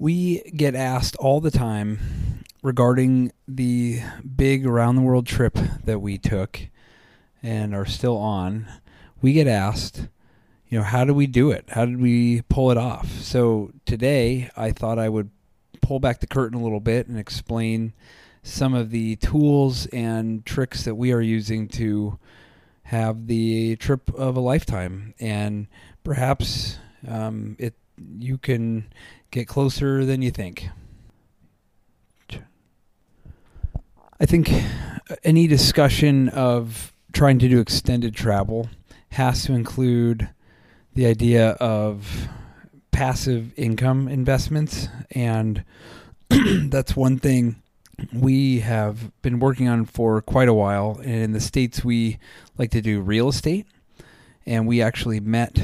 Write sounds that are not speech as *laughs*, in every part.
We get asked all the time regarding the big around the world trip that we took and are still on. We get asked, you know, how do we do it? How did we pull it off? So today I thought I would pull back the curtain a little bit and explain some of the tools and tricks that we are using to have the trip of a lifetime and perhaps um, it you can get closer than you think. I think any discussion of trying to do extended travel has to include the idea of passive income investments and *clears throat* that's one thing we have been working on for quite a while. And in the States, we like to do real estate. And we actually met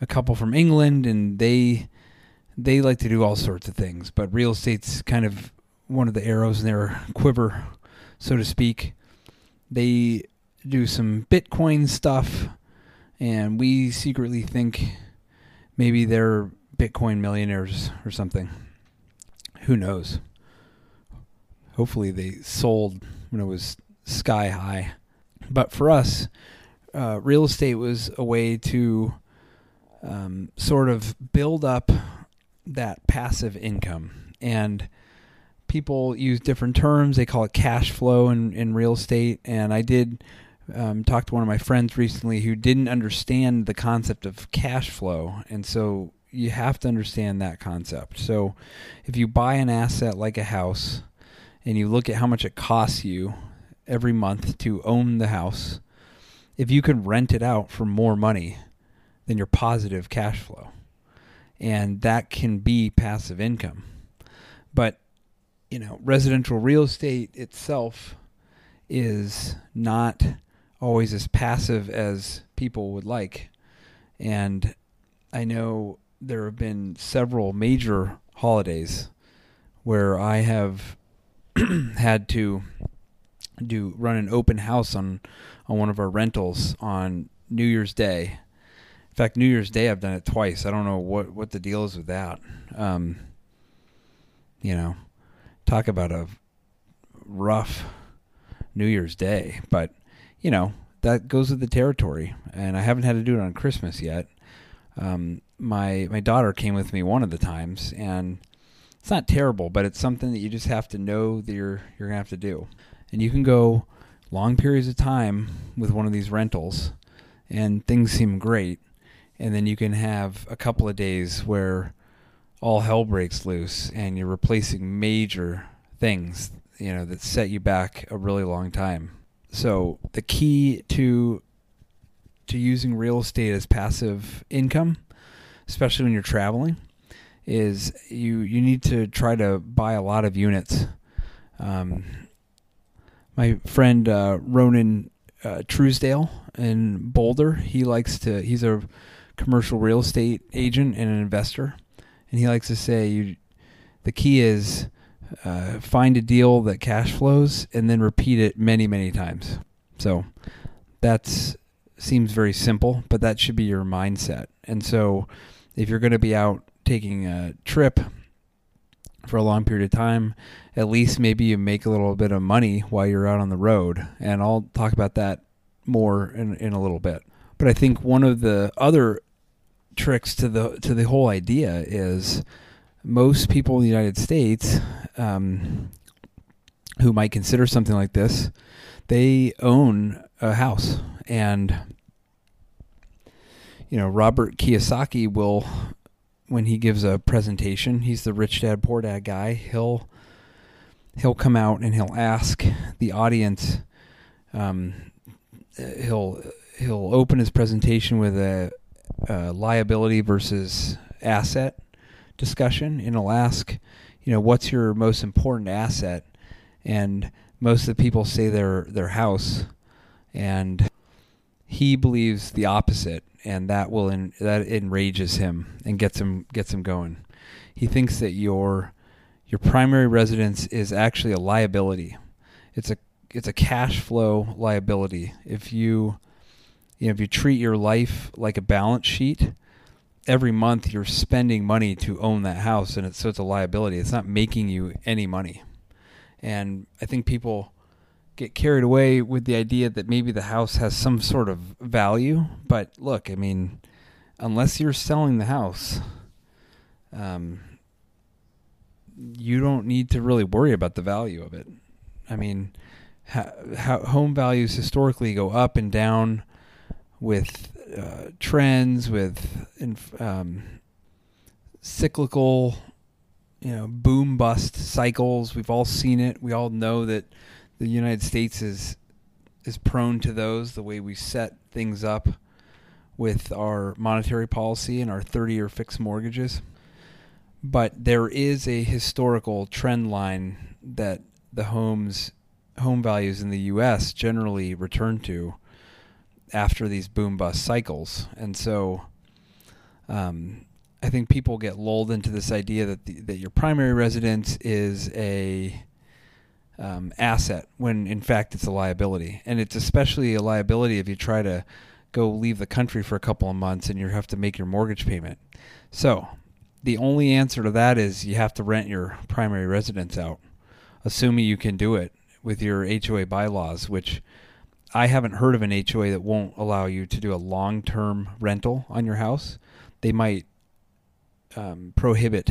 a couple from England, and they they like to do all sorts of things. But real estate's kind of one of the arrows in their quiver, so to speak. They do some Bitcoin stuff, and we secretly think maybe they're Bitcoin millionaires or something. Who knows? hopefully they sold when it was sky high. But for us, uh, real estate was a way to um, sort of build up that passive income. And people use different terms. They call it cash flow in, in real estate. And I did um, talk to one of my friends recently who didn't understand the concept of cash flow. And so you have to understand that concept. So if you buy an asset like a house, and you look at how much it costs you every month to own the house, if you can rent it out for more money than your positive cash flow. And that can be passive income. But, you know, residential real estate itself is not always as passive as people would like. And I know there have been several major holidays where I have *clears throat* had to do run an open house on on one of our rentals on New Year's Day. Fact, New Year's Day I've done it twice. I don't know what what the deal is with that. Um, you know, talk about a rough New Year's Day, but you know that goes with the territory. And I haven't had to do it on Christmas yet. Um, my my daughter came with me one of the times, and it's not terrible, but it's something that you just have to know that you're you're gonna have to do. And you can go long periods of time with one of these rentals, and things seem great, and then you can have a couple of days where all hell breaks loose, and you're replacing major things, you know, that set you back a really long time. So the key to to using real estate as passive income, especially when you're traveling is you you need to try to buy a lot of units. Um, my friend uh, Ronan uh, Truesdale in Boulder, he likes to. He's a commercial real estate agent and an investor, and he likes to say, "You, the key is uh, find a deal that cash flows and then repeat it many, many times." So that seems very simple, but that should be your mindset. And so, if you're going to be out taking a trip for a long period of time, at least maybe you make a little bit of money while you're out on the road. And I'll talk about that more in, in a little bit. But I think one of the other tricks to the to the whole idea is most people in the United States um, who might consider something like this, they own a house, and you know Robert Kiyosaki will when he gives a presentation, he's the rich dad poor dad guy. He'll he'll come out and he'll ask the audience. Um, he'll he'll open his presentation with a, a liability versus asset discussion, and he'll ask, you know, what's your most important asset? And most of the people say their their house, and he believes the opposite and that will in, that enrages him and gets him gets him going. He thinks that your your primary residence is actually a liability. It's a it's a cash flow liability. If you you know if you treat your life like a balance sheet, every month you're spending money to own that house, and it's so it's a liability. It's not making you any money, and I think people get carried away with the idea that maybe the house has some sort of value. But look, I mean, unless you're selling the house, um, you don't need to really worry about the value of it. I mean, how, how home values historically go up and down with uh, trends, with um, cyclical, you know, boom bust cycles. We've all seen it. We all know that the United States is is prone to those. The way we set things up with our monetary policy and our 30-year fixed mortgages. But there is a historical trend line that the homes home values in the U.S. generally return to after these boom bust cycles, and so um, I think people get lulled into this idea that the, that your primary residence is a um, asset when in fact it's a liability, and it's especially a liability if you try to go leave the country for a couple of months and you have to make your mortgage payment. So the only answer to that is you have to rent your primary residence out, assuming you can do it with your HOA bylaws, which I haven't heard of an HOA that won't allow you to do a long term rental on your house. They might um, prohibit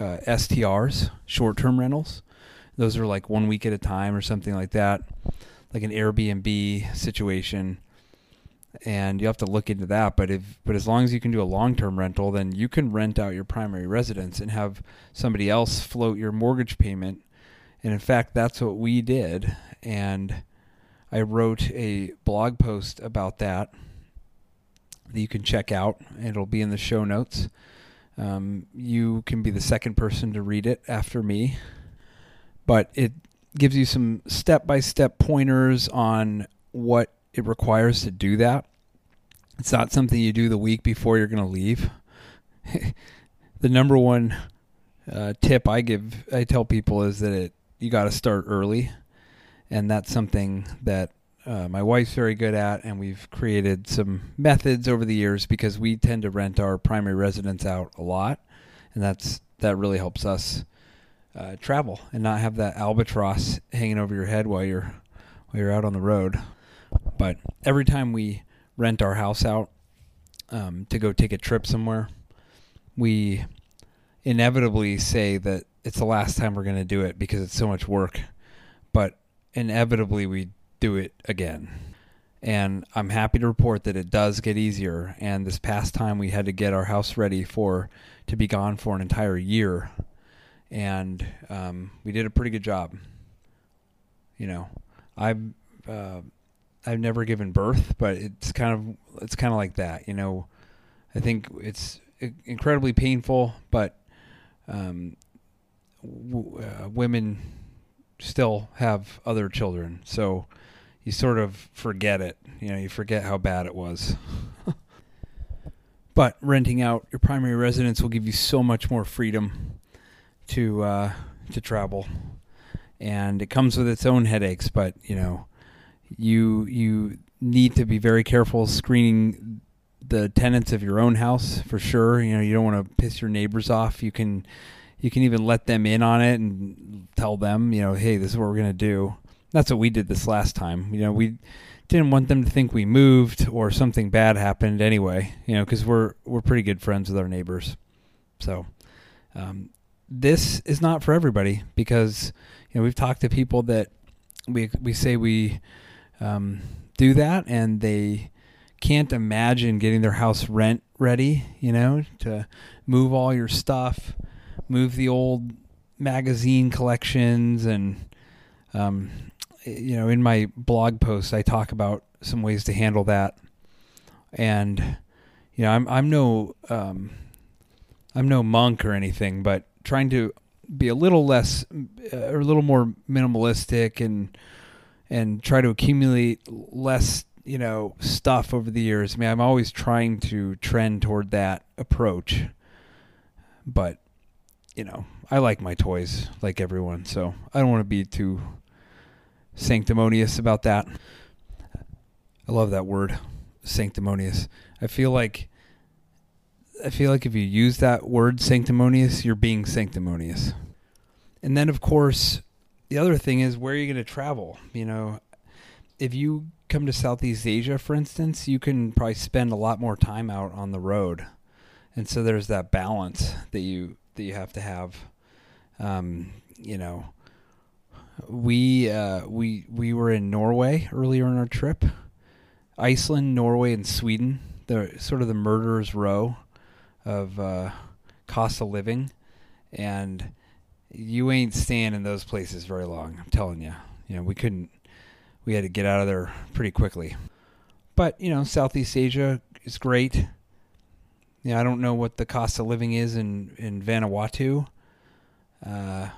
uh, STRs, short term rentals. Those are like one week at a time or something like that, like an Airbnb situation. And you have to look into that. But if but as long as you can do a long term rental, then you can rent out your primary residence and have somebody else float your mortgage payment. And in fact, that's what we did. And I wrote a blog post about that that you can check out. It'll be in the show notes. Um, you can be the second person to read it after me, but it gives you some step by step pointers on what it requires to do that. It's not something you do the week before you're going to leave. *laughs* the number one uh, tip I give, I tell people is that it you got to start early and that's something that uh, my wife's very good at, and we've created some methods over the years because we tend to rent our primary residence out a lot, and that's that really helps us uh, travel and not have that albatross hanging over your head while you're while you're out on the road. But every time we rent our house out um, to go take a trip somewhere, we inevitably say that it's the last time we're going to do it because it's so much work. Inevitably we do it again. And I'm happy to report that it does get easier. And this past time we had to get our house ready for to be gone for an entire year, and um, we did a pretty good job. You know, I've uh, I've never given birth, but it's kind of it's kind of like that. You know, I think it's incredibly painful, but um, w- uh, women still have other children. So you sort of forget it. You know, you forget how bad it was. *laughs* but renting out your primary residence will give you so much more freedom to uh, to travel, and it comes with its own headaches. But you know, you you need to be very careful screening the tenants of your own house for sure. You know, you don't want to piss your neighbors off. You can you can even let them in on it and tell them, you know, hey, this is what we're going to do. That's what we did this last time. You know, we didn't want them to think we moved or something bad happened anyway, you know, because we're we're pretty good friends with our neighbors. So, um, this is not for everybody because you know we've talked to people that we we say we um, do that and they can't imagine getting their house rent ready, you know, to move all your stuff move the old magazine collections and um, you know in my blog post I talk about some ways to handle that. And you know I'm I'm no um, I'm no monk or anything but trying to be a little less uh, or a little more minimalistic and and try to accumulate less you know stuff over the years. I mean I'm always trying to trend toward that approach. But you know, I like my toys like everyone, so I don't want to be too sanctimonious about that. I love that word, sanctimonious. I feel like I feel like if you use that word sanctimonious, you're being sanctimonious. And then, of course, the other thing is where are you going to travel? You know, if you come to Southeast Asia, for instance, you can probably spend a lot more time out on the road, and so there's that balance that you that you have to have. Um, you know, we uh, we we were in Norway earlier in our trip, Iceland, Norway, and Sweden. The sort of the murderers row of uh, cost of living, and you ain't staying in those places very long. I'm telling you. You know, we couldn't. We had to get out of there pretty quickly. But you know, Southeast Asia is great. Yeah, I don't know what the cost of living is in in Vanuatu. Uh,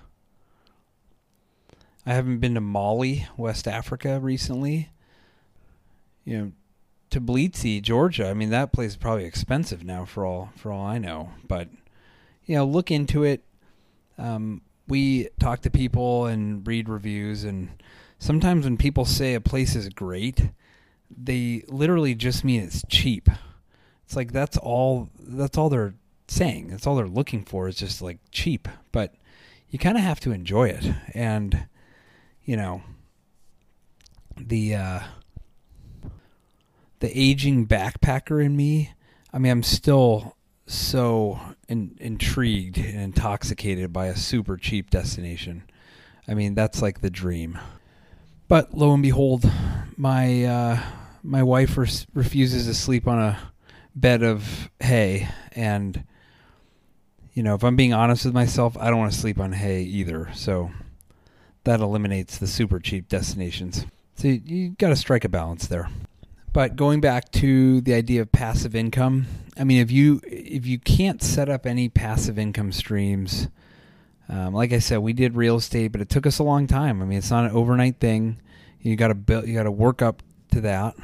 I haven't been to Mali, West Africa, recently. You know, Tbilisi, Georgia. I mean, that place is probably expensive now for all for all I know. But you know, look into it. Um, we talk to people and read reviews, and sometimes when people say a place is great, they literally just mean it's cheap. It's like that's all that's all they're saying. That's all they're looking for is just like cheap. But you kind of have to enjoy it, and you know the uh, the aging backpacker in me. I mean, I'm still so in, intrigued and intoxicated by a super cheap destination. I mean, that's like the dream. But lo and behold, my uh, my wife res- refuses to sleep on a bed of hay, and you know, if I'm being honest with myself, I don't want to sleep on hay either. So that eliminates the super cheap destinations. So you, you got to strike a balance there. But going back to the idea of passive income, I mean, if you if you can't set up any passive income streams, um, like I said, we did real estate, but it took us a long time. I mean, it's not an overnight thing. You got to build, you got to work up to that.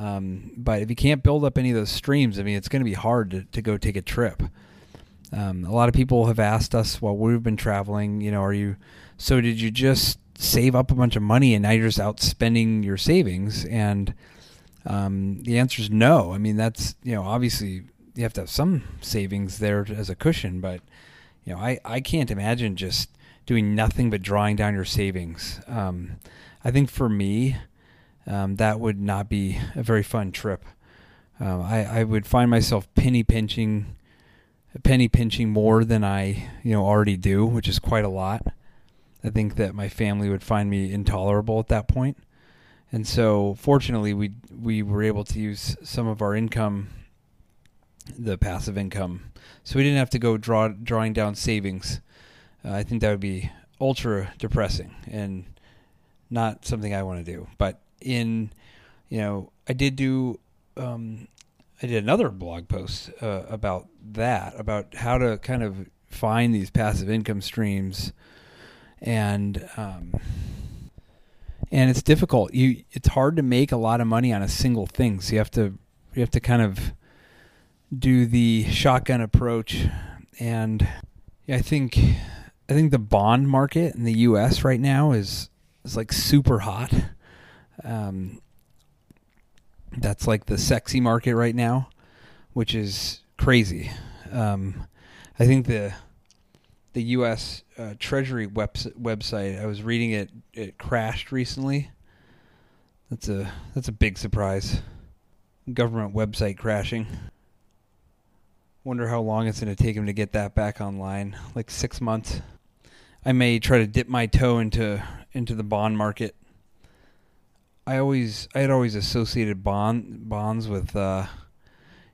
Um, but if you can't build up any of those streams, I mean, it's going to be hard to, to go take a trip. Um, a lot of people have asked us while we've been traveling, you know, are you, so did you just save up a bunch of money and now you're just out spending your savings? And um, the answer is no. I mean, that's you know obviously you have to have some savings there as a cushion, but you know I I can't imagine just doing nothing but drawing down your savings. Um, I think for me, um, that would not be a very fun trip. Uh, I I would find myself penny pinching, penny pinching more than I you know already do, which is quite a lot. I think that my family would find me intolerable at that point. point and so fortunately we we were able to use some of our income the passive income so we didn't have to go draw drawing down savings uh, i think that would be ultra depressing and not something i want to do but in you know i did do um, i did another blog post uh, about that about how to kind of find these passive income streams and um, and it's difficult. You it's hard to make a lot of money on a single thing. So you have to you have to kind of do the shotgun approach and I think I think the bond market in the US right now is is like super hot. Um, that's like the sexy market right now, which is crazy. Um, I think the the U.S. Uh, Treasury webs- website. I was reading it. It crashed recently. That's a that's a big surprise. Government website crashing. Wonder how long it's going to take him to get that back online. Like six months. I may try to dip my toe into into the bond market. I always I had always associated bond bonds with uh,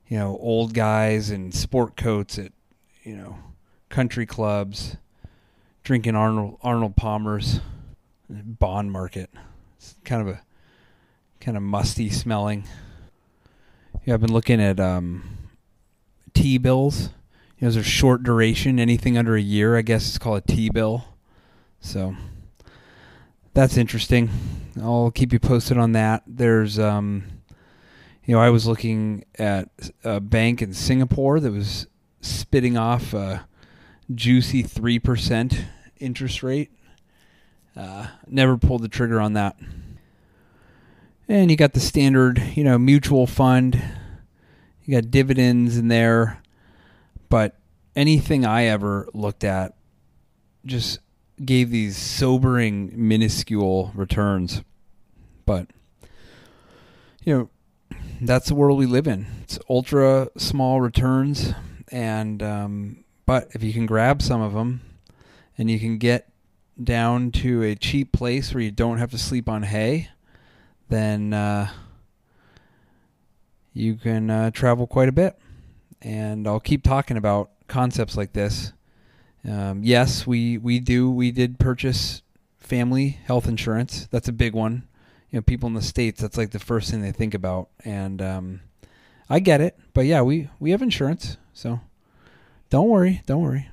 you know old guys in sport coats at you know country clubs, drinking Arnold Arnold Palmer's bond market. It's kind of a kind of musty smelling. Yeah, I've been looking at um, T bills. You know, those are short duration. Anything under a year, I guess, it's called a T bill. So that's interesting. I'll keep you posted on that. There's, um, you know, I was looking at a bank in Singapore that was spitting off. a juicy 3% interest rate. Uh, never pulled the trigger on that. And you got the standard, you know, mutual fund. You got dividends in there. but anything I ever looked at just gave these sobering, minuscule returns. But you know, that's the world we live in. It's ultra small returns, and um, but if you can grab some of them, and you can get down to a cheap place where you don't have to sleep on hay, then uh, you can uh, travel quite a bit. And I'll keep talking about concepts like this. Um, yes, we we do we did purchase family health insurance. That's a big one. You know people in the states that's like the first thing they think about. And um, i get it. But yeah we we have insurance. So don't worry don't worry